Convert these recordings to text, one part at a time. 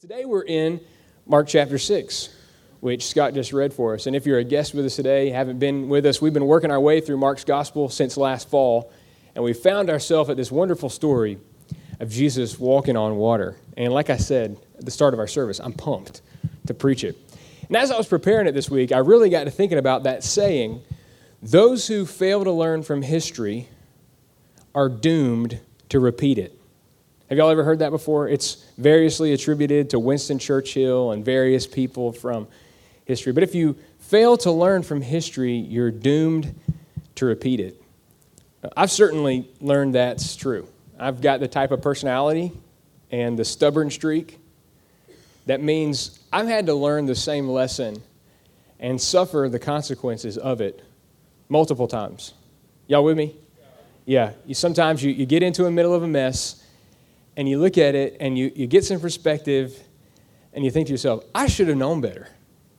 Today we're in Mark chapter 6, which Scott just read for us. And if you're a guest with us today, haven't been with us, we've been working our way through Mark's gospel since last fall, and we found ourselves at this wonderful story of Jesus walking on water. And like I said at the start of our service, I'm pumped to preach it. And as I was preparing it this week, I really got to thinking about that saying those who fail to learn from history are doomed to repeat it. Have y'all ever heard that before? It's variously attributed to Winston Churchill and various people from history. But if you fail to learn from history, you're doomed to repeat it. I've certainly learned that's true. I've got the type of personality and the stubborn streak that means I've had to learn the same lesson and suffer the consequences of it multiple times. Y'all with me? Yeah. You, sometimes you, you get into the middle of a mess and you look at it and you, you get some perspective and you think to yourself, I should have known better.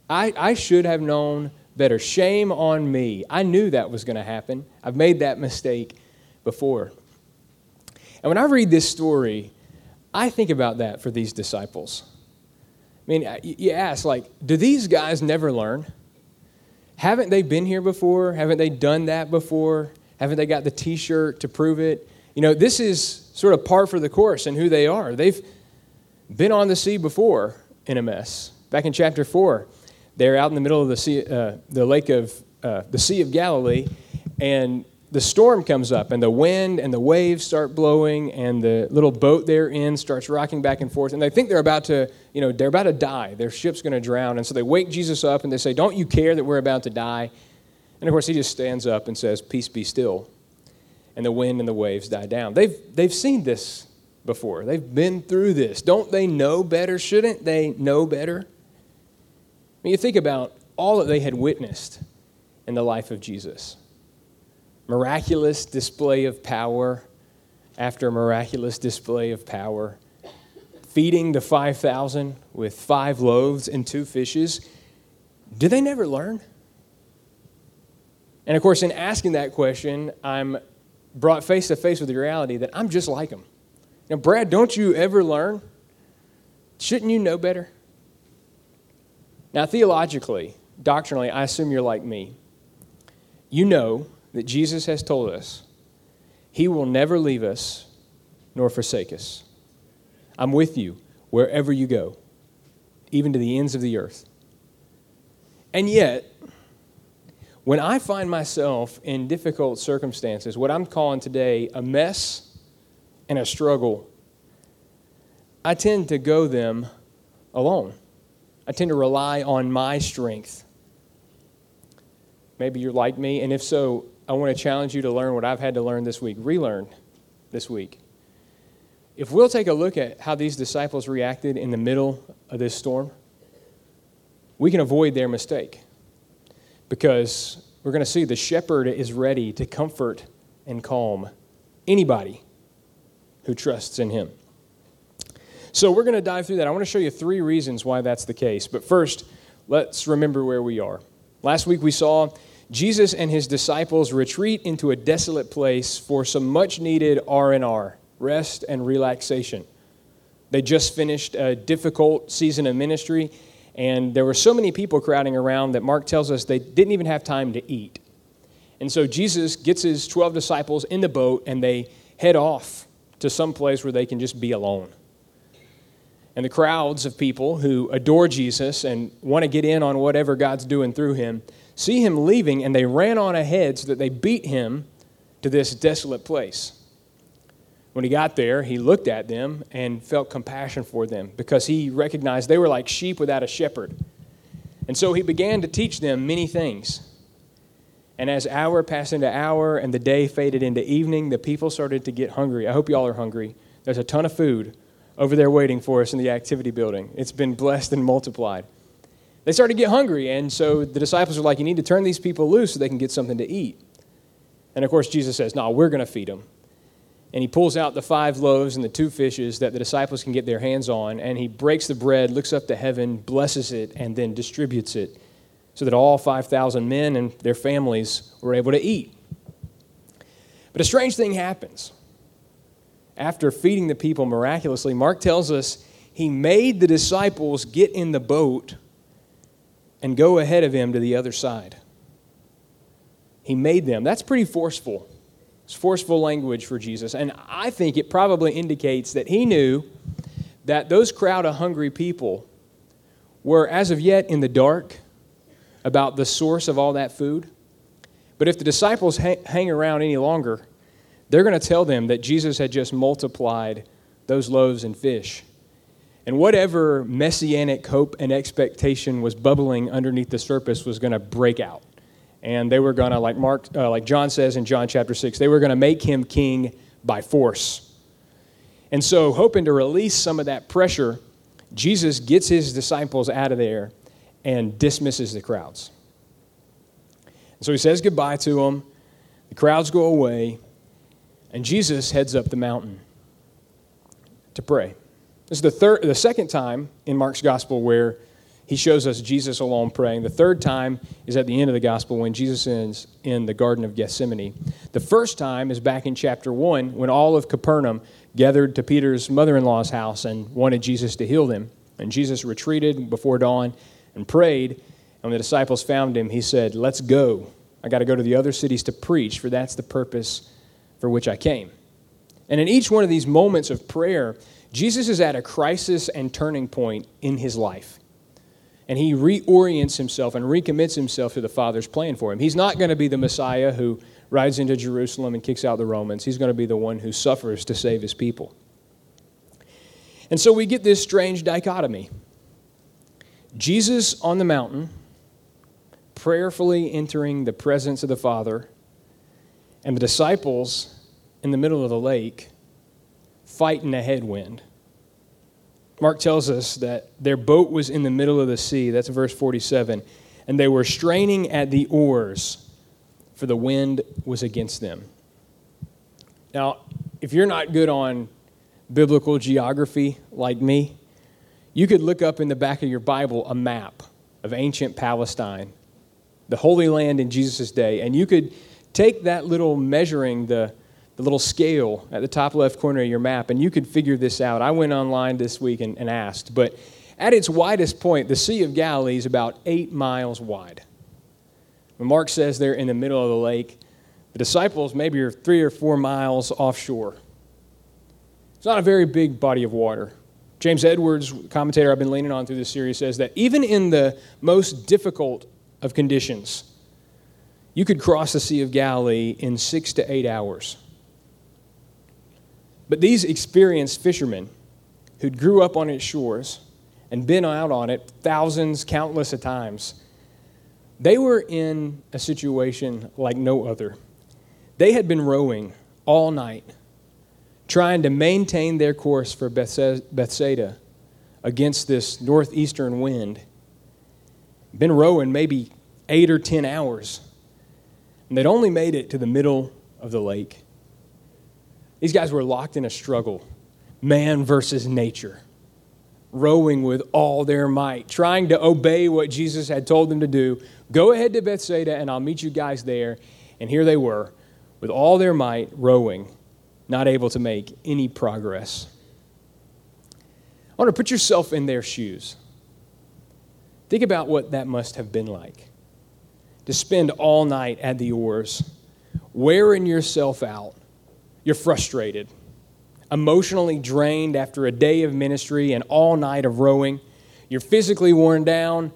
I, I should have known better. Shame on me. I knew that was going to happen. I've made that mistake before. And when I read this story, I think about that for these disciples. I mean, you ask, like, do these guys never learn? Haven't they been here before? Haven't they done that before? Haven't they got the t shirt to prove it? You know, this is sort of par for the course in who they are. They've been on the sea before in a mess. Back in chapter 4, they're out in the middle of the, sea, uh, the lake of uh, the Sea of Galilee, and the storm comes up, and the wind and the waves start blowing, and the little boat they're in starts rocking back and forth, and they think they're about to, you know, they're about to die. Their ship's going to drown, and so they wake Jesus up and they say, "Don't you care that we're about to die?" And of course, he just stands up and says, "Peace be still." And the wind and the waves die down. They've, they've seen this before, they've been through this. Don't they know better? Shouldn't they know better? I mean, you think about all that they had witnessed in the life of Jesus miraculous display of power after miraculous display of power, feeding the 5,000 with five loaves and two fishes. Did they never learn? And of course, in asking that question, I'm brought face to face with the reality that I'm just like him. Now, Brad, don't you ever learn? Shouldn't you know better? Now, theologically, doctrinally, I assume you're like me. You know that Jesus has told us he will never leave us nor forsake us. I'm with you wherever you go, even to the ends of the earth. And yet, when I find myself in difficult circumstances, what I'm calling today a mess and a struggle, I tend to go them alone. I tend to rely on my strength. Maybe you're like me, and if so, I want to challenge you to learn what I've had to learn this week, relearn this week. If we'll take a look at how these disciples reacted in the middle of this storm, we can avoid their mistake because we're going to see the shepherd is ready to comfort and calm anybody who trusts in him. So we're going to dive through that. I want to show you three reasons why that's the case. But first, let's remember where we are. Last week we saw Jesus and his disciples retreat into a desolate place for some much needed R&R, rest and relaxation. They just finished a difficult season of ministry and there were so many people crowding around that Mark tells us they didn't even have time to eat. And so Jesus gets his 12 disciples in the boat and they head off to some place where they can just be alone. And the crowds of people who adore Jesus and want to get in on whatever God's doing through him see him leaving and they ran on ahead so that they beat him to this desolate place. When he got there, he looked at them and felt compassion for them because he recognized they were like sheep without a shepherd. And so he began to teach them many things. And as hour passed into hour and the day faded into evening, the people started to get hungry. I hope y'all are hungry. There's a ton of food over there waiting for us in the activity building. It's been blessed and multiplied. They started to get hungry, and so the disciples were like, You need to turn these people loose so they can get something to eat. And of course, Jesus says, No, we're going to feed them and he pulls out the five loaves and the two fishes that the disciples can get their hands on, and he breaks the bread, looks up to heaven, blesses it, and then distributes it so that all 5,000 men and their families were able to eat. But a strange thing happens. After feeding the people miraculously, Mark tells us he made the disciples get in the boat and go ahead of him to the other side. He made them. That's pretty forceful. It's forceful language for Jesus. And I think it probably indicates that he knew that those crowd of hungry people were, as of yet, in the dark about the source of all that food. But if the disciples hang around any longer, they're going to tell them that Jesus had just multiplied those loaves and fish. And whatever messianic hope and expectation was bubbling underneath the surface was going to break out. And they were going to, like Mark, uh, like John says in John chapter six, they were going to make him king by force. And so, hoping to release some of that pressure, Jesus gets his disciples out of there and dismisses the crowds. So he says goodbye to them. The crowds go away, and Jesus heads up the mountain to pray. This is the third, the second time in Mark's gospel where he shows us Jesus alone praying. The third time is at the end of the gospel when Jesus is in the Garden of Gethsemane. The first time is back in chapter 1 when all of Capernaum gathered to Peter's mother in law's house and wanted Jesus to heal them. And Jesus retreated before dawn and prayed. And when the disciples found him, he said, Let's go. I got to go to the other cities to preach, for that's the purpose for which I came. And in each one of these moments of prayer, Jesus is at a crisis and turning point in his life. And he reorients himself and recommits himself to the Father's plan for him. He's not going to be the Messiah who rides into Jerusalem and kicks out the Romans. He's going to be the one who suffers to save his people. And so we get this strange dichotomy Jesus on the mountain, prayerfully entering the presence of the Father, and the disciples in the middle of the lake fighting a headwind. Mark tells us that their boat was in the middle of the sea. That's verse 47. And they were straining at the oars, for the wind was against them. Now, if you're not good on biblical geography like me, you could look up in the back of your Bible a map of ancient Palestine, the Holy Land in Jesus' day, and you could take that little measuring, the the little scale at the top left corner of your map, and you could figure this out. I went online this week and, and asked, but at its widest point, the Sea of Galilee is about eight miles wide. When Mark says they're in the middle of the lake, the disciples maybe are three or four miles offshore. It's not a very big body of water. James Edwards, commentator I've been leaning on through this series, says that even in the most difficult of conditions, you could cross the Sea of Galilee in six to eight hours. But these experienced fishermen who'd grew up on its shores and been out on it thousands, countless of times, they were in a situation like no other. They had been rowing all night, trying to maintain their course for Bethsaida against this northeastern wind. Been rowing maybe eight or ten hours. And they'd only made it to the middle of the lake. These guys were locked in a struggle man versus nature, rowing with all their might, trying to obey what Jesus had told them to do. Go ahead to Bethsaida, and I'll meet you guys there. And here they were, with all their might, rowing, not able to make any progress. I want to put yourself in their shoes. Think about what that must have been like to spend all night at the oars, wearing yourself out, you're frustrated, emotionally drained after a day of ministry and all night of rowing. You're physically worn down.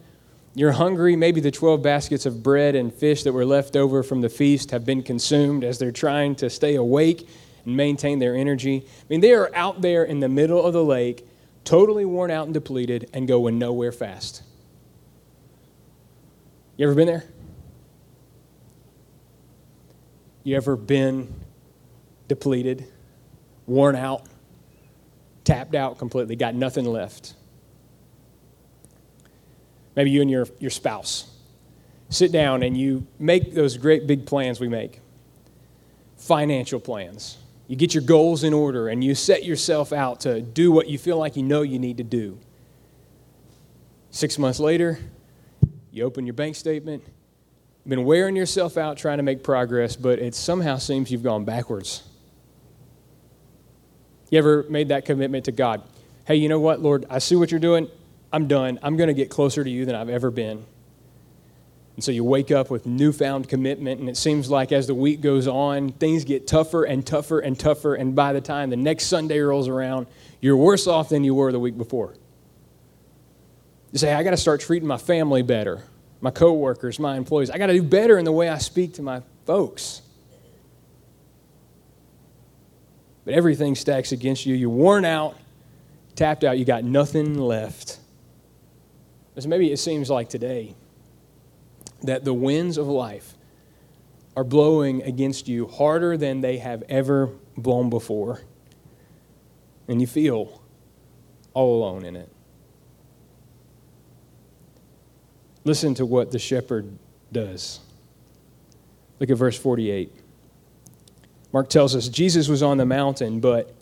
You're hungry. Maybe the 12 baskets of bread and fish that were left over from the feast have been consumed as they're trying to stay awake and maintain their energy. I mean, they are out there in the middle of the lake, totally worn out and depleted, and going nowhere fast. You ever been there? You ever been depleted, worn out, tapped out completely, got nothing left. Maybe you and your, your spouse sit down and you make those great big plans we make financial plans. You get your goals in order and you set yourself out to do what you feel like you know you need to do. Six months later, you open your bank statement, you've been wearing yourself out trying to make progress, but it somehow seems you've gone backwards. You ever made that commitment to God? hey, you know what, Lord, I see what you're doing. I'm done. I'm going to get closer to you than I've ever been. And so you wake up with newfound commitment, and it seems like as the week goes on, things get tougher and tougher and tougher. And by the time the next Sunday rolls around, you're worse off than you were the week before. You say, I got to start treating my family better, my coworkers, my employees. I got to do better in the way I speak to my folks. But everything stacks against you. You're worn out, tapped out, you got nothing left. So maybe it seems like today that the winds of life are blowing against you harder than they have ever blown before. And you feel all alone in it. Listen to what the shepherd does. Look at verse 48. Mark tells us Jesus was on the mountain, but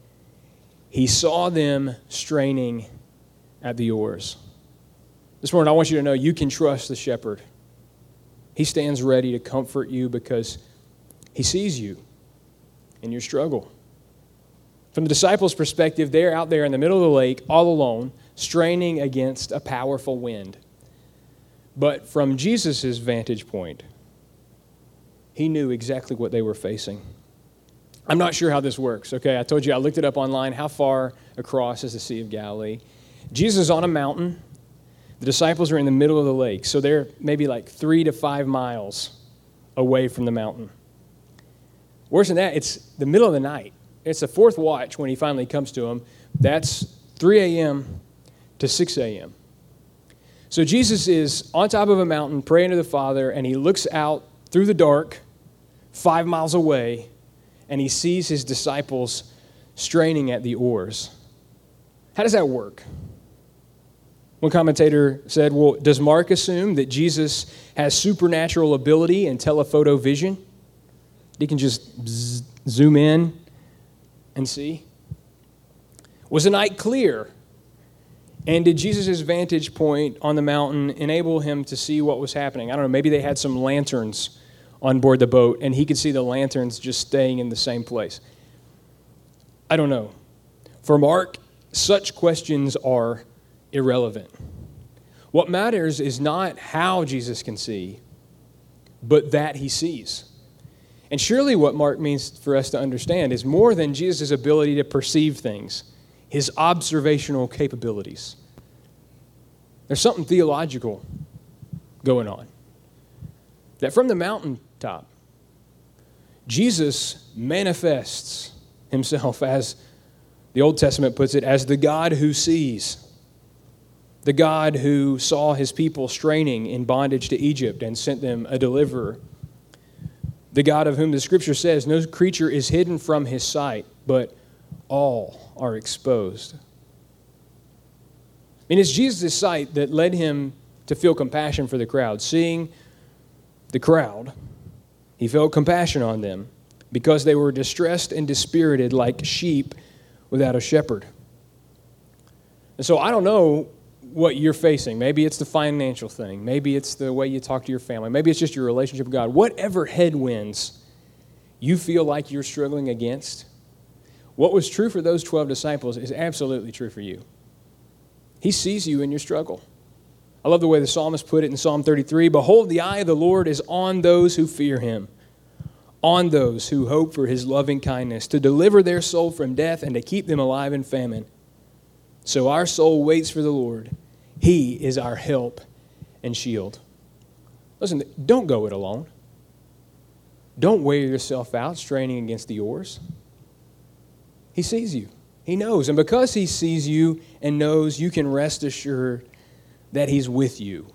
he saw them straining at the oars. This morning, I want you to know you can trust the shepherd. He stands ready to comfort you because he sees you in your struggle. From the disciples' perspective, they're out there in the middle of the lake, all alone, straining against a powerful wind. But from Jesus' vantage point, he knew exactly what they were facing. I'm not sure how this works, okay? I told you I looked it up online. How far across is the Sea of Galilee? Jesus is on a mountain. The disciples are in the middle of the lake, so they're maybe like three to five miles away from the mountain. Worse than that, it's the middle of the night. It's the fourth watch when he finally comes to them. That's 3 a.m. to 6 a.m. So Jesus is on top of a mountain praying to the Father, and he looks out through the dark, five miles away, and he sees his disciples straining at the oars. How does that work? One commentator said, Well, does Mark assume that Jesus has supernatural ability and telephoto vision? He can just zoom in and see? Was the night clear? And did Jesus' vantage point on the mountain enable him to see what was happening? I don't know, maybe they had some lanterns on board the boat, and he could see the lanterns just staying in the same place. I don't know. For Mark, such questions are irrelevant. What matters is not how Jesus can see, but that he sees. And surely what Mark means for us to understand is more than Jesus' ability to perceive things, his observational capabilities. There's something theological going on. That from the mountain Jesus manifests himself as the Old Testament puts it, as the God who sees, the God who saw his people straining in bondage to Egypt and sent them a deliverer, the God of whom the scripture says, No creature is hidden from his sight, but all are exposed. Mean, it's Jesus' sight that led him to feel compassion for the crowd, seeing the crowd he felt compassion on them because they were distressed and dispirited like sheep without a shepherd. And so I don't know what you're facing. Maybe it's the financial thing. Maybe it's the way you talk to your family. Maybe it's just your relationship with God. Whatever headwinds you feel like you're struggling against, what was true for those 12 disciples is absolutely true for you. He sees you in your struggle. I love the way the psalmist put it in Psalm 33 Behold, the eye of the Lord is on those who fear him, on those who hope for his loving kindness, to deliver their soul from death and to keep them alive in famine. So our soul waits for the Lord. He is our help and shield. Listen, don't go it alone. Don't wear yourself out straining against the oars. He sees you. He knows. And because he sees you and knows, you can rest assured that He's with you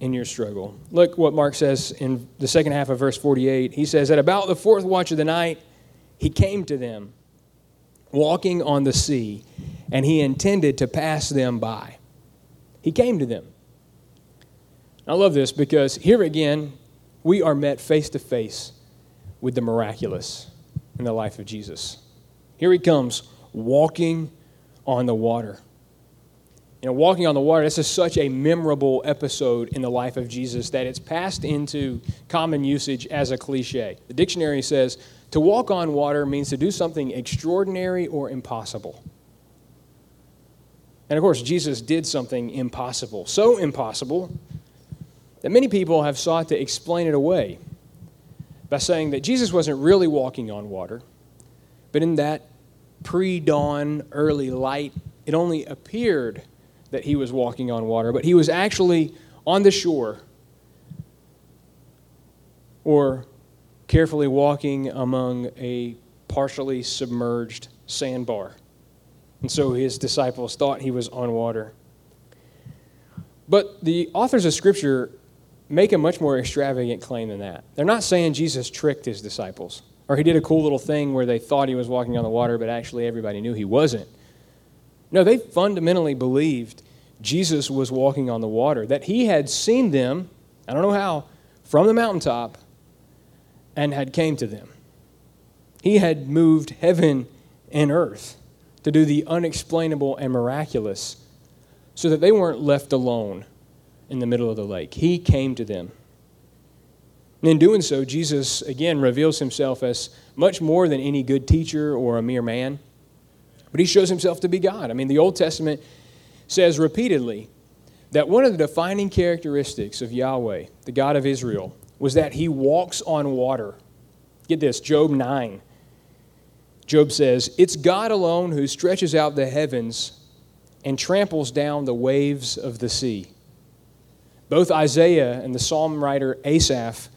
in your struggle. Look what Mark says in the second half of verse 48. He says, At about the fourth watch of the night, He came to them, walking on the sea, and He intended to pass them by. He came to them. I love this because here again, we are met face to face with the miraculous in the life of Jesus. Here he comes, walking on the water. You know, walking on the water, this is such a memorable episode in the life of Jesus that it's passed into common usage as a cliche. The dictionary says to walk on water means to do something extraordinary or impossible. And of course, Jesus did something impossible, so impossible that many people have sought to explain it away by saying that Jesus wasn't really walking on water, but in that pre dawn, early light, it only appeared that he was walking on water, but he was actually on the shore or carefully walking among a partially submerged sandbar. And so his disciples thought he was on water. But the authors of Scripture make a much more extravagant claim than that. They're not saying Jesus tricked his disciples or he did a cool little thing where they thought he was walking on the water, but actually everybody knew he wasn't. No, they fundamentally believed Jesus was walking on the water, that he had seen them, I don't know how, from the mountaintop and had came to them. He had moved heaven and earth to do the unexplainable and miraculous so that they weren't left alone in the middle of the lake. He came to them. And in doing so, Jesus again reveals himself as much more than any good teacher or a mere man, but he shows himself to be God. I mean, the Old Testament says repeatedly that one of the defining characteristics of Yahweh, the God of Israel, was that he walks on water. Get this, Job 9. Job says, It's God alone who stretches out the heavens and tramples down the waves of the sea. Both Isaiah and the psalm writer Asaph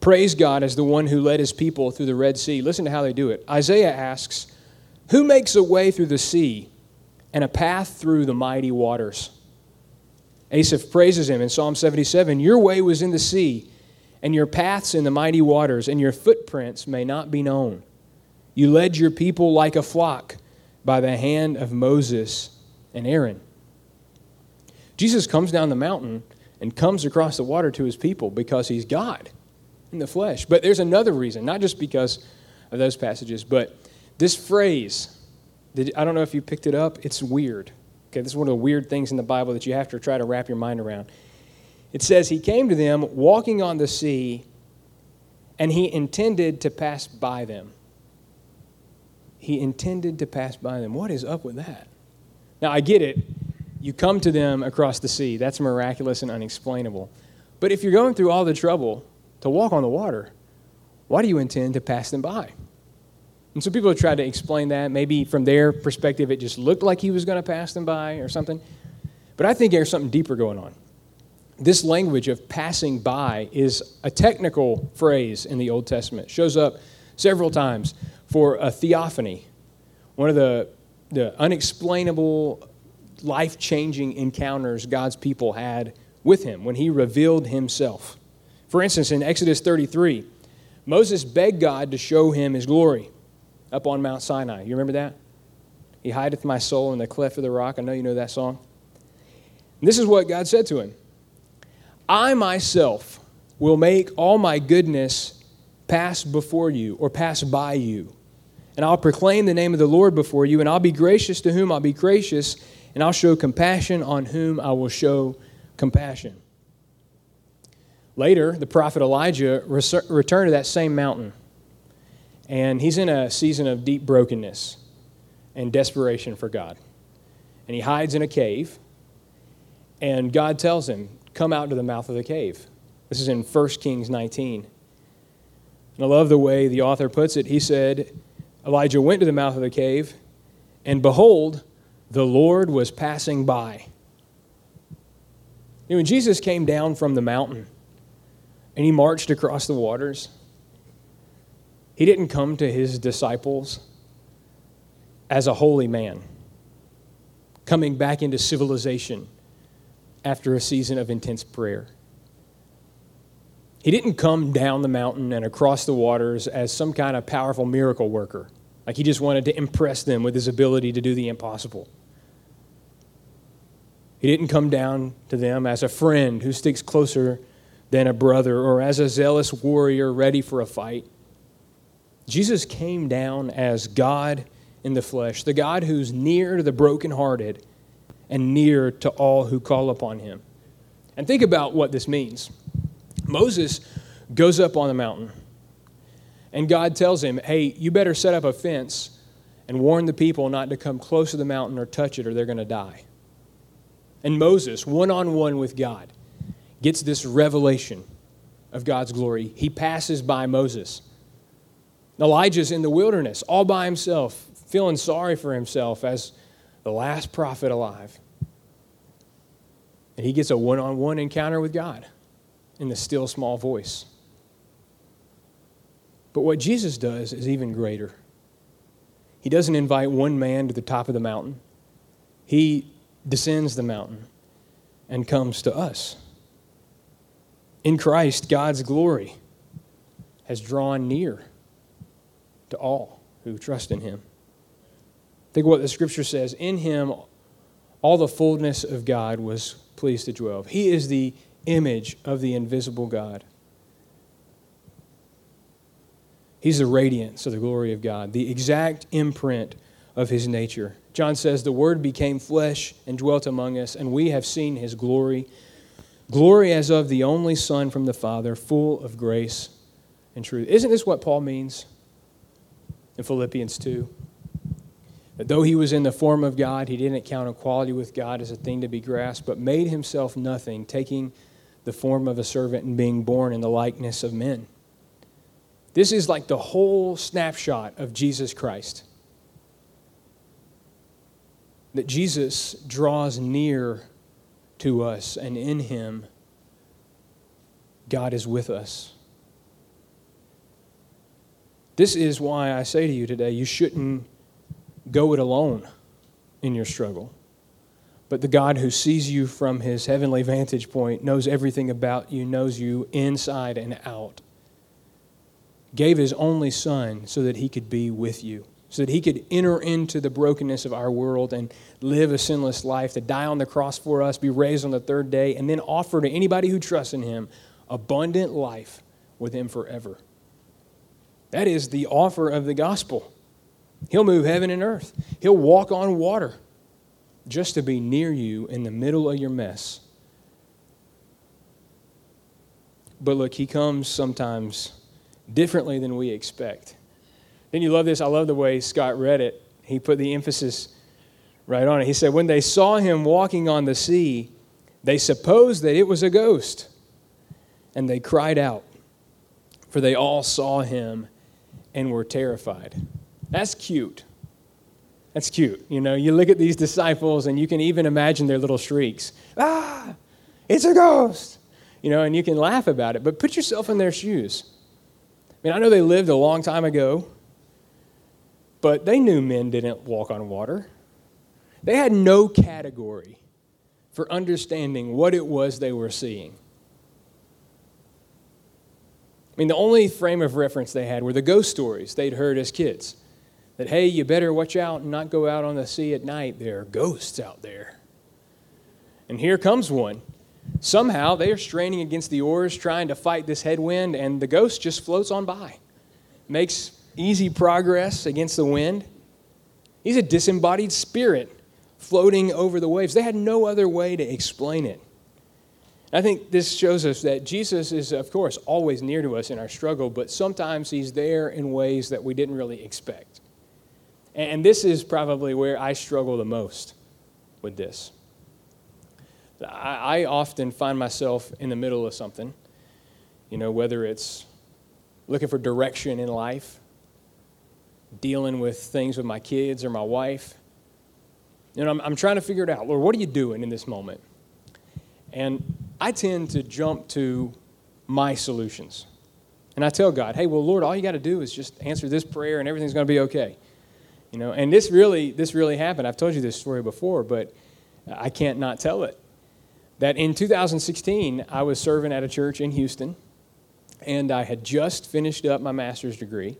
praise God as the one who led his people through the Red Sea. Listen to how they do it. Isaiah asks, Who makes a way through the sea and a path through the mighty waters? Asaph praises him in Psalm 77 Your way was in the sea, and your paths in the mighty waters, and your footprints may not be known. You led your people like a flock by the hand of Moses and Aaron. Jesus comes down the mountain and comes across the water to his people because he's God in the flesh. But there's another reason, not just because of those passages, but this phrase, I don't know if you picked it up, it's weird. Okay, this is one of the weird things in the Bible that you have to try to wrap your mind around. It says, He came to them walking on the sea, and He intended to pass by them. He intended to pass by them. What is up with that? Now, I get it. You come to them across the sea. That's miraculous and unexplainable. But if you're going through all the trouble to walk on the water, why do you intend to pass them by? And so people have tried to explain that. Maybe from their perspective, it just looked like he was going to pass them by or something. But I think there's something deeper going on. This language of passing by is a technical phrase in the Old Testament. It shows up several times for a theophany, one of the, the unexplainable, life changing encounters God's people had with him when he revealed himself. For instance, in Exodus 33, Moses begged God to show him his glory up on Mount Sinai. You remember that? He hideth my soul in the cleft of the rock. I know you know that song. And this is what God said to him I myself will make all my goodness pass before you or pass by you. And I'll proclaim the name of the Lord before you, and I'll be gracious to whom I'll be gracious, and I'll show compassion on whom I will show compassion. Later, the prophet Elijah returned to that same mountain and he's in a season of deep brokenness and desperation for God. And he hides in a cave. And God tells him, Come out to the mouth of the cave. This is in 1 Kings 19. And I love the way the author puts it. He said, Elijah went to the mouth of the cave, and behold, the Lord was passing by. You know, when Jesus came down from the mountain and he marched across the waters, he didn't come to his disciples as a holy man, coming back into civilization after a season of intense prayer. He didn't come down the mountain and across the waters as some kind of powerful miracle worker, like he just wanted to impress them with his ability to do the impossible. He didn't come down to them as a friend who sticks closer than a brother or as a zealous warrior ready for a fight. Jesus came down as God in the flesh, the God who's near to the brokenhearted and near to all who call upon him. And think about what this means. Moses goes up on the mountain, and God tells him, Hey, you better set up a fence and warn the people not to come close to the mountain or touch it, or they're going to die. And Moses, one on one with God, gets this revelation of God's glory. He passes by Moses. Elijah's in the wilderness all by himself, feeling sorry for himself as the last prophet alive. And he gets a one on one encounter with God in the still small voice. But what Jesus does is even greater. He doesn't invite one man to the top of the mountain, he descends the mountain and comes to us. In Christ, God's glory has drawn near to all who trust in him. Think what the scripture says In him, all the fullness of God was pleased to dwell. He is the image of the invisible God. He's the radiance of the glory of God, the exact imprint of his nature. John says, The Word became flesh and dwelt among us, and we have seen his glory. Glory as of the only Son from the Father, full of grace and truth. Isn't this what Paul means in Philippians 2? That though he was in the form of God, he didn't count equality with God as a thing to be grasped, but made himself nothing, taking the form of a servant and being born in the likeness of men. This is like the whole snapshot of Jesus Christ. That Jesus draws near to us, and in him, God is with us. This is why I say to you today you shouldn't go it alone in your struggle. But the God who sees you from his heavenly vantage point, knows everything about you, knows you inside and out, gave his only son so that he could be with you, so that he could enter into the brokenness of our world and live a sinless life, to die on the cross for us, be raised on the third day, and then offer to anybody who trusts in him abundant life with him forever. That is the offer of the gospel. He'll move heaven and earth. He'll walk on water just to be near you in the middle of your mess. But look, he comes sometimes differently than we expect. Then you love this. I love the way Scott read it. He put the emphasis right on it. He said, When they saw him walking on the sea, they supposed that it was a ghost, and they cried out, for they all saw him and were terrified. That's cute. That's cute. You know, you look at these disciples and you can even imagine their little shrieks. Ah, it's a ghost. You know, and you can laugh about it, but put yourself in their shoes. I mean, I know they lived a long time ago, but they knew men didn't walk on water. They had no category for understanding what it was they were seeing. I mean, the only frame of reference they had were the ghost stories they'd heard as kids that, hey, you better watch out and not go out on the sea at night. There are ghosts out there. And here comes one. Somehow they are straining against the oars, trying to fight this headwind, and the ghost just floats on by, makes easy progress against the wind. He's a disembodied spirit floating over the waves. They had no other way to explain it. I think this shows us that Jesus is, of course, always near to us in our struggle, but sometimes he's there in ways that we didn't really expect. And this is probably where I struggle the most with this. I, often find myself in the middle of something, you know, whether it's looking for direction in life, dealing with things with my kids or my wife. You know, I'm, I'm trying to figure it out. Lord, what are you doing in this moment? And I tend to jump to my solutions. And I tell God, hey, well, Lord, all you got to do is just answer this prayer and everything's going to be okay. You know, and this really, this really happened. I've told you this story before, but I can't not tell it. That in 2016, I was serving at a church in Houston, and I had just finished up my master's degree,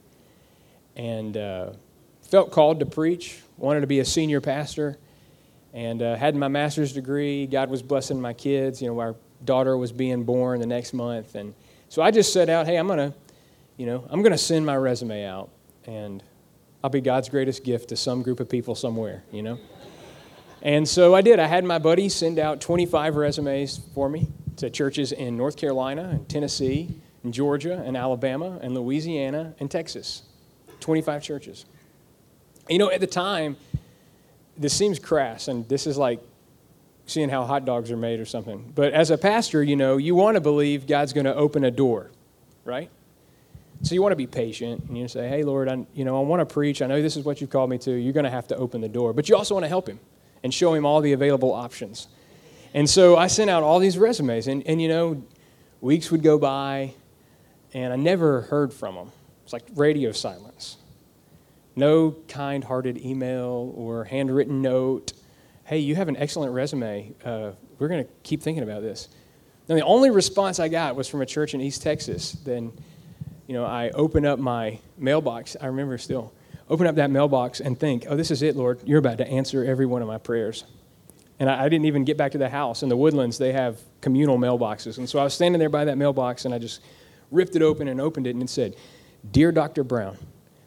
and uh, felt called to preach. Wanted to be a senior pastor, and uh, had my master's degree. God was blessing my kids. You know, our daughter was being born the next month, and so I just set out, hey, I'm gonna, you know, I'm gonna send my resume out, and I'll be God's greatest gift to some group of people somewhere, you know? And so I did. I had my buddy send out 25 resumes for me to churches in North Carolina and Tennessee and Georgia and Alabama and Louisiana and Texas. 25 churches. You know, at the time, this seems crass, and this is like seeing how hot dogs are made or something. But as a pastor, you know, you want to believe God's going to open a door, right? So you want to be patient and you say, "Hey, Lord, I, you know, I want to preach. I know this is what you've called me to. You're going to have to open the door." But you also want to help him and show him all the available options. And so I sent out all these resumes, and, and you know, weeks would go by, and I never heard from them. It's like radio silence. No kind hearted email or handwritten note. Hey, you have an excellent resume. Uh, we're going to keep thinking about this. Now, the only response I got was from a church in East Texas. Then, you know, I open up my mailbox. I remember still. Open up that mailbox and think, oh, this is it, Lord. You're about to answer every one of my prayers. And I, I didn't even get back to the house. In the woodlands, they have communal mailboxes. And so I was standing there by that mailbox and I just ripped it open and opened it and it said, Dear Dr. Brown,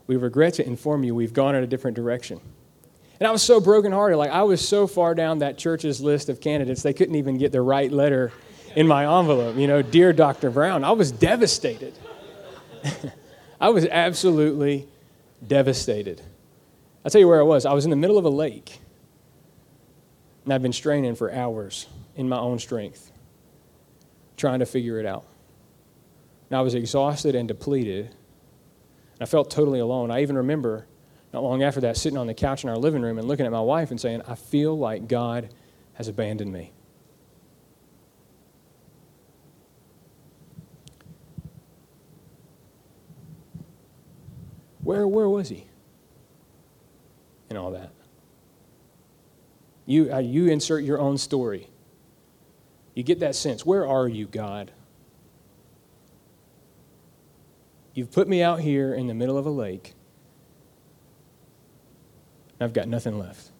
we regret to inform you we've gone in a different direction. And I was so brokenhearted. Like, I was so far down that church's list of candidates, they couldn't even get the right letter in my envelope. You know, Dear Dr. Brown. I was devastated. I was absolutely devastated. I'll tell you where I was. I was in the middle of a lake, and I've been straining for hours in my own strength, trying to figure it out. And I was exhausted and depleted. I felt totally alone. I even remember not long after that sitting on the couch in our living room and looking at my wife and saying, I feel like God has abandoned me. Where, where was he and all that? You, uh, you insert your own story. You get that sense. Where are you, God? You've put me out here in the middle of a lake. I've got nothing left.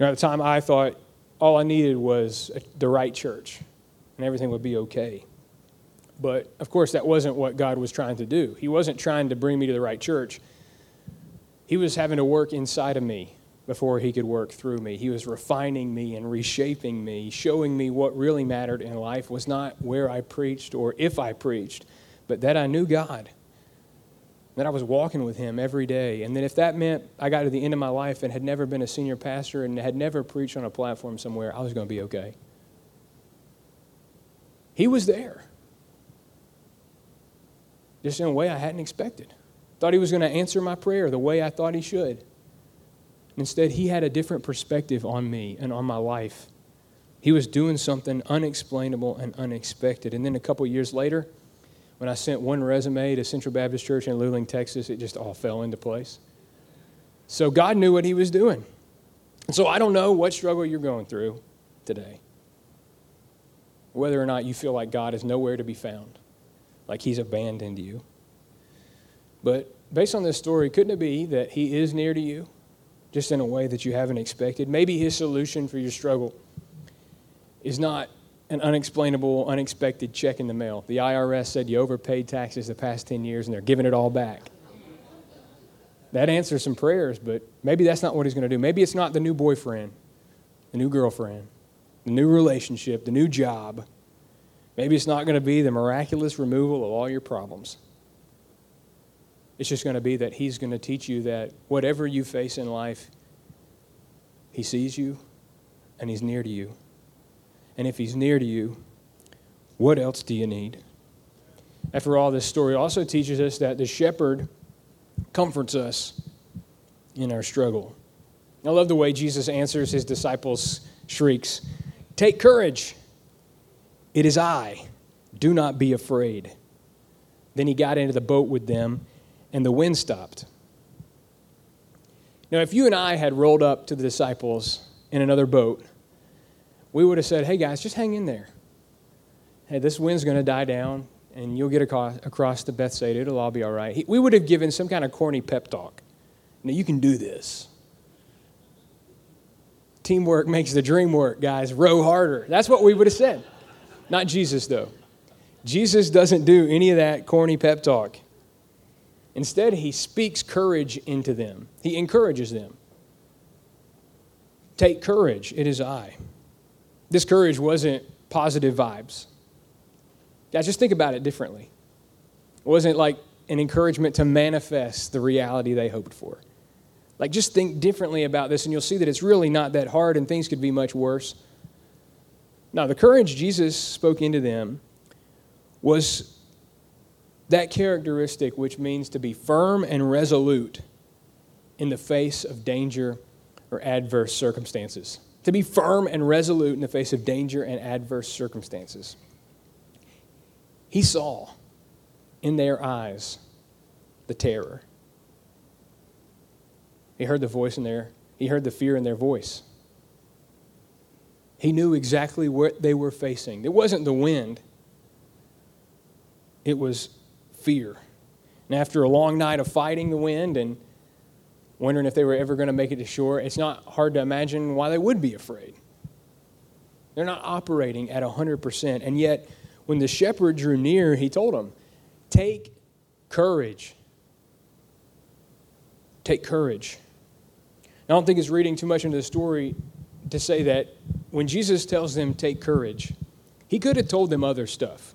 at the time, I thought all I needed was the right church and everything would be okay. But of course, that wasn't what God was trying to do. He wasn't trying to bring me to the right church. He was having to work inside of me before he could work through me. He was refining me and reshaping me, showing me what really mattered in life was not where I preached or if I preached, but that I knew God, that I was walking with him every day. And that if that meant I got to the end of my life and had never been a senior pastor and had never preached on a platform somewhere, I was going to be okay. He was there. Just in a way I hadn't expected. Thought he was going to answer my prayer the way I thought he should. Instead, he had a different perspective on me and on my life. He was doing something unexplainable and unexpected. And then a couple years later, when I sent one resume to Central Baptist Church in Luling, Texas, it just all fell into place. So God knew what He was doing. So I don't know what struggle you're going through today, whether or not you feel like God is nowhere to be found, like He's abandoned you. But based on this story, couldn't it be that He is near to you? just in a way that you haven't expected. Maybe his solution for your struggle is not an unexplainable, unexpected check in the mail. The IRS said you overpaid taxes the past 10 years and they're giving it all back. That answers some prayers, but maybe that's not what he's going to do. Maybe it's not the new boyfriend, the new girlfriend, the new relationship, the new job. Maybe it's not going to be the miraculous removal of all your problems. It's just going to be that He's going to teach you that whatever you face in life, He sees you and He's near to you. And if He's near to you, what else do you need? After all, this story also teaches us that the shepherd comforts us in our struggle. I love the way Jesus answers his disciples' shrieks Take courage, it is I. Do not be afraid. Then he got into the boat with them and the wind stopped. Now, if you and I had rolled up to the disciples in another boat, we would have said, hey guys, just hang in there. Hey, this wind's going to die down and you'll get across to Bethsaida. It'll all be all right. We would have given some kind of corny pep talk. Now, you can do this. Teamwork makes the dream work, guys. Row harder. That's what we would have said. Not Jesus, though. Jesus doesn't do any of that corny pep talk. Instead, he speaks courage into them, he encourages them. Take courage, it is I. This courage wasn't positive vibes. Guys, just think about it differently. It wasn't like an encouragement to manifest the reality they hoped for. Like, just think differently about this, and you'll see that it's really not that hard and things could be much worse. Now, the courage Jesus spoke into them was that characteristic which means to be firm and resolute in the face of danger or adverse circumstances. To be firm and resolute in the face of danger and adverse circumstances. He saw in their eyes the terror. He heard the voice in there, he heard the fear in their voice. He knew exactly what they were facing. It wasn't the wind, it was fear. And after a long night of fighting the wind and wondering if they were ever going to make it to shore, it's not hard to imagine why they would be afraid. They're not operating at 100%. And yet, when the shepherd drew near, he told them, Take courage. Take courage. I don't think it's reading too much into the story to say that when Jesus tells them, take courage, he could have told them other stuff.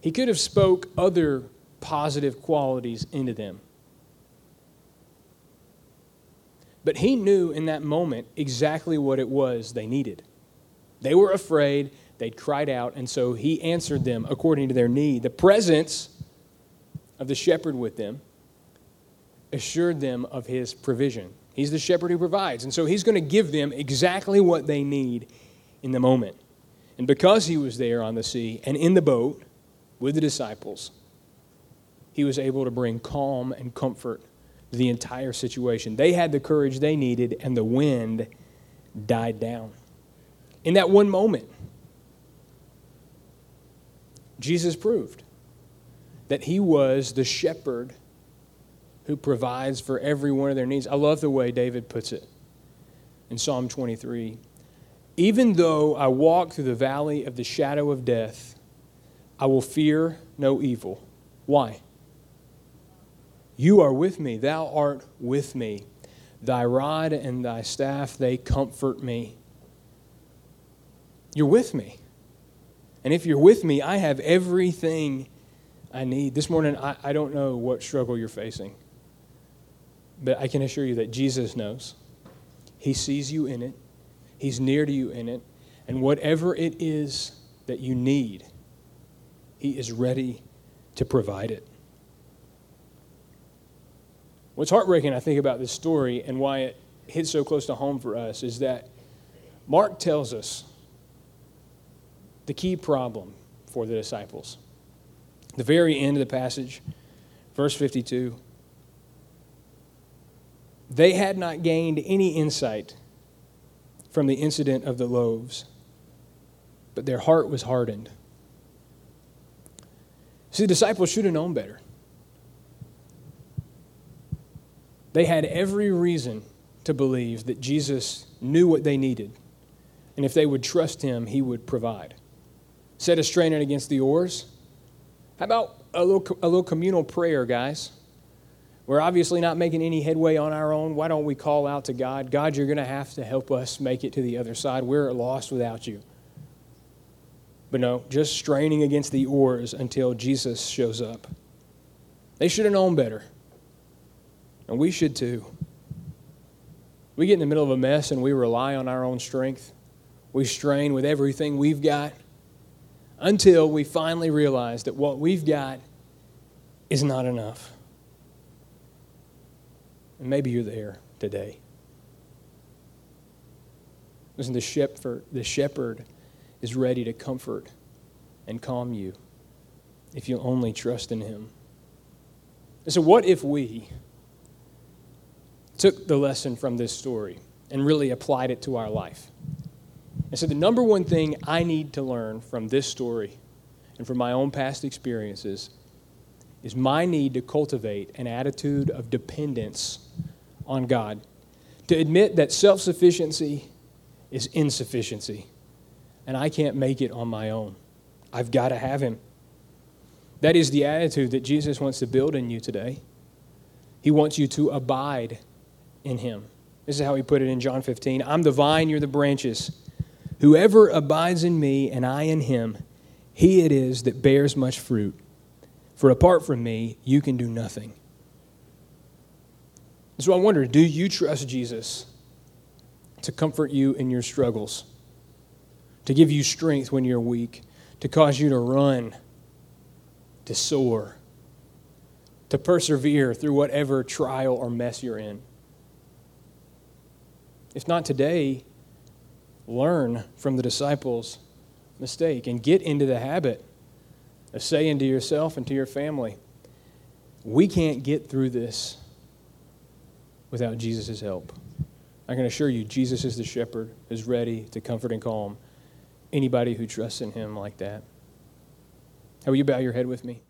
He could have spoke other positive qualities into them. But he knew in that moment exactly what it was they needed. They were afraid, they'd cried out, and so he answered them according to their need. The presence of the shepherd with them assured them of his provision. He's the shepherd who provides. And so he's going to give them exactly what they need in the moment. And because he was there on the sea and in the boat with the disciples, he was able to bring calm and comfort the entire situation. They had the courage they needed, and the wind died down. In that one moment, Jesus proved that he was the shepherd who provides for every one of their needs. I love the way David puts it in Psalm 23. Even though I walk through the valley of the shadow of death, I will fear no evil. Why? You are with me, thou art with me. Thy rod and thy staff, they comfort me. You're with me. And if you're with me, I have everything I need. This morning, I, I don't know what struggle you're facing. But I can assure you that Jesus knows. He sees you in it, He's near to you in it. And whatever it is that you need, He is ready to provide it. What's heartbreaking, I think, about this story and why it hits so close to home for us is that Mark tells us the key problem for the disciples. The very end of the passage, verse 52 they had not gained any insight from the incident of the loaves, but their heart was hardened. See, the disciples should have known better. They had every reason to believe that Jesus knew what they needed, and if they would trust him, he would provide. Set a straining against the oars. How about a little, a little communal prayer, guys? We're obviously not making any headway on our own. Why don't we call out to God? God, you're going to have to help us make it to the other side. We're lost without you. But no, just straining against the oars until Jesus shows up. They should have known better. And we should too. We get in the middle of a mess and we rely on our own strength. We strain with everything we've got until we finally realize that what we've got is not enough. And maybe you're there today. Listen, the shepherd, the shepherd is ready to comfort and calm you if you'll only trust in him. And so, what if we took the lesson from this story and really applied it to our life? And so, the number one thing I need to learn from this story and from my own past experiences is my need to cultivate an attitude of dependence on God, to admit that self sufficiency is insufficiency, and I can't make it on my own. I've got to have Him. That is the attitude that Jesus wants to build in you today. He wants you to abide in Him. This is how He put it in John 15 I'm the vine, you're the branches. Whoever abides in me and I in him, he it is that bears much fruit. For apart from me, you can do nothing. So I wonder do you trust Jesus to comfort you in your struggles, to give you strength when you're weak, to cause you to run, to soar, to persevere through whatever trial or mess you're in? If not today, learn from the disciples' mistake and get into the habit of saying to yourself and to your family, we can't get through this without Jesus' help. I can assure you, Jesus is the shepherd who's ready to comfort and calm anybody who trusts in him like that. How will you bow your head with me?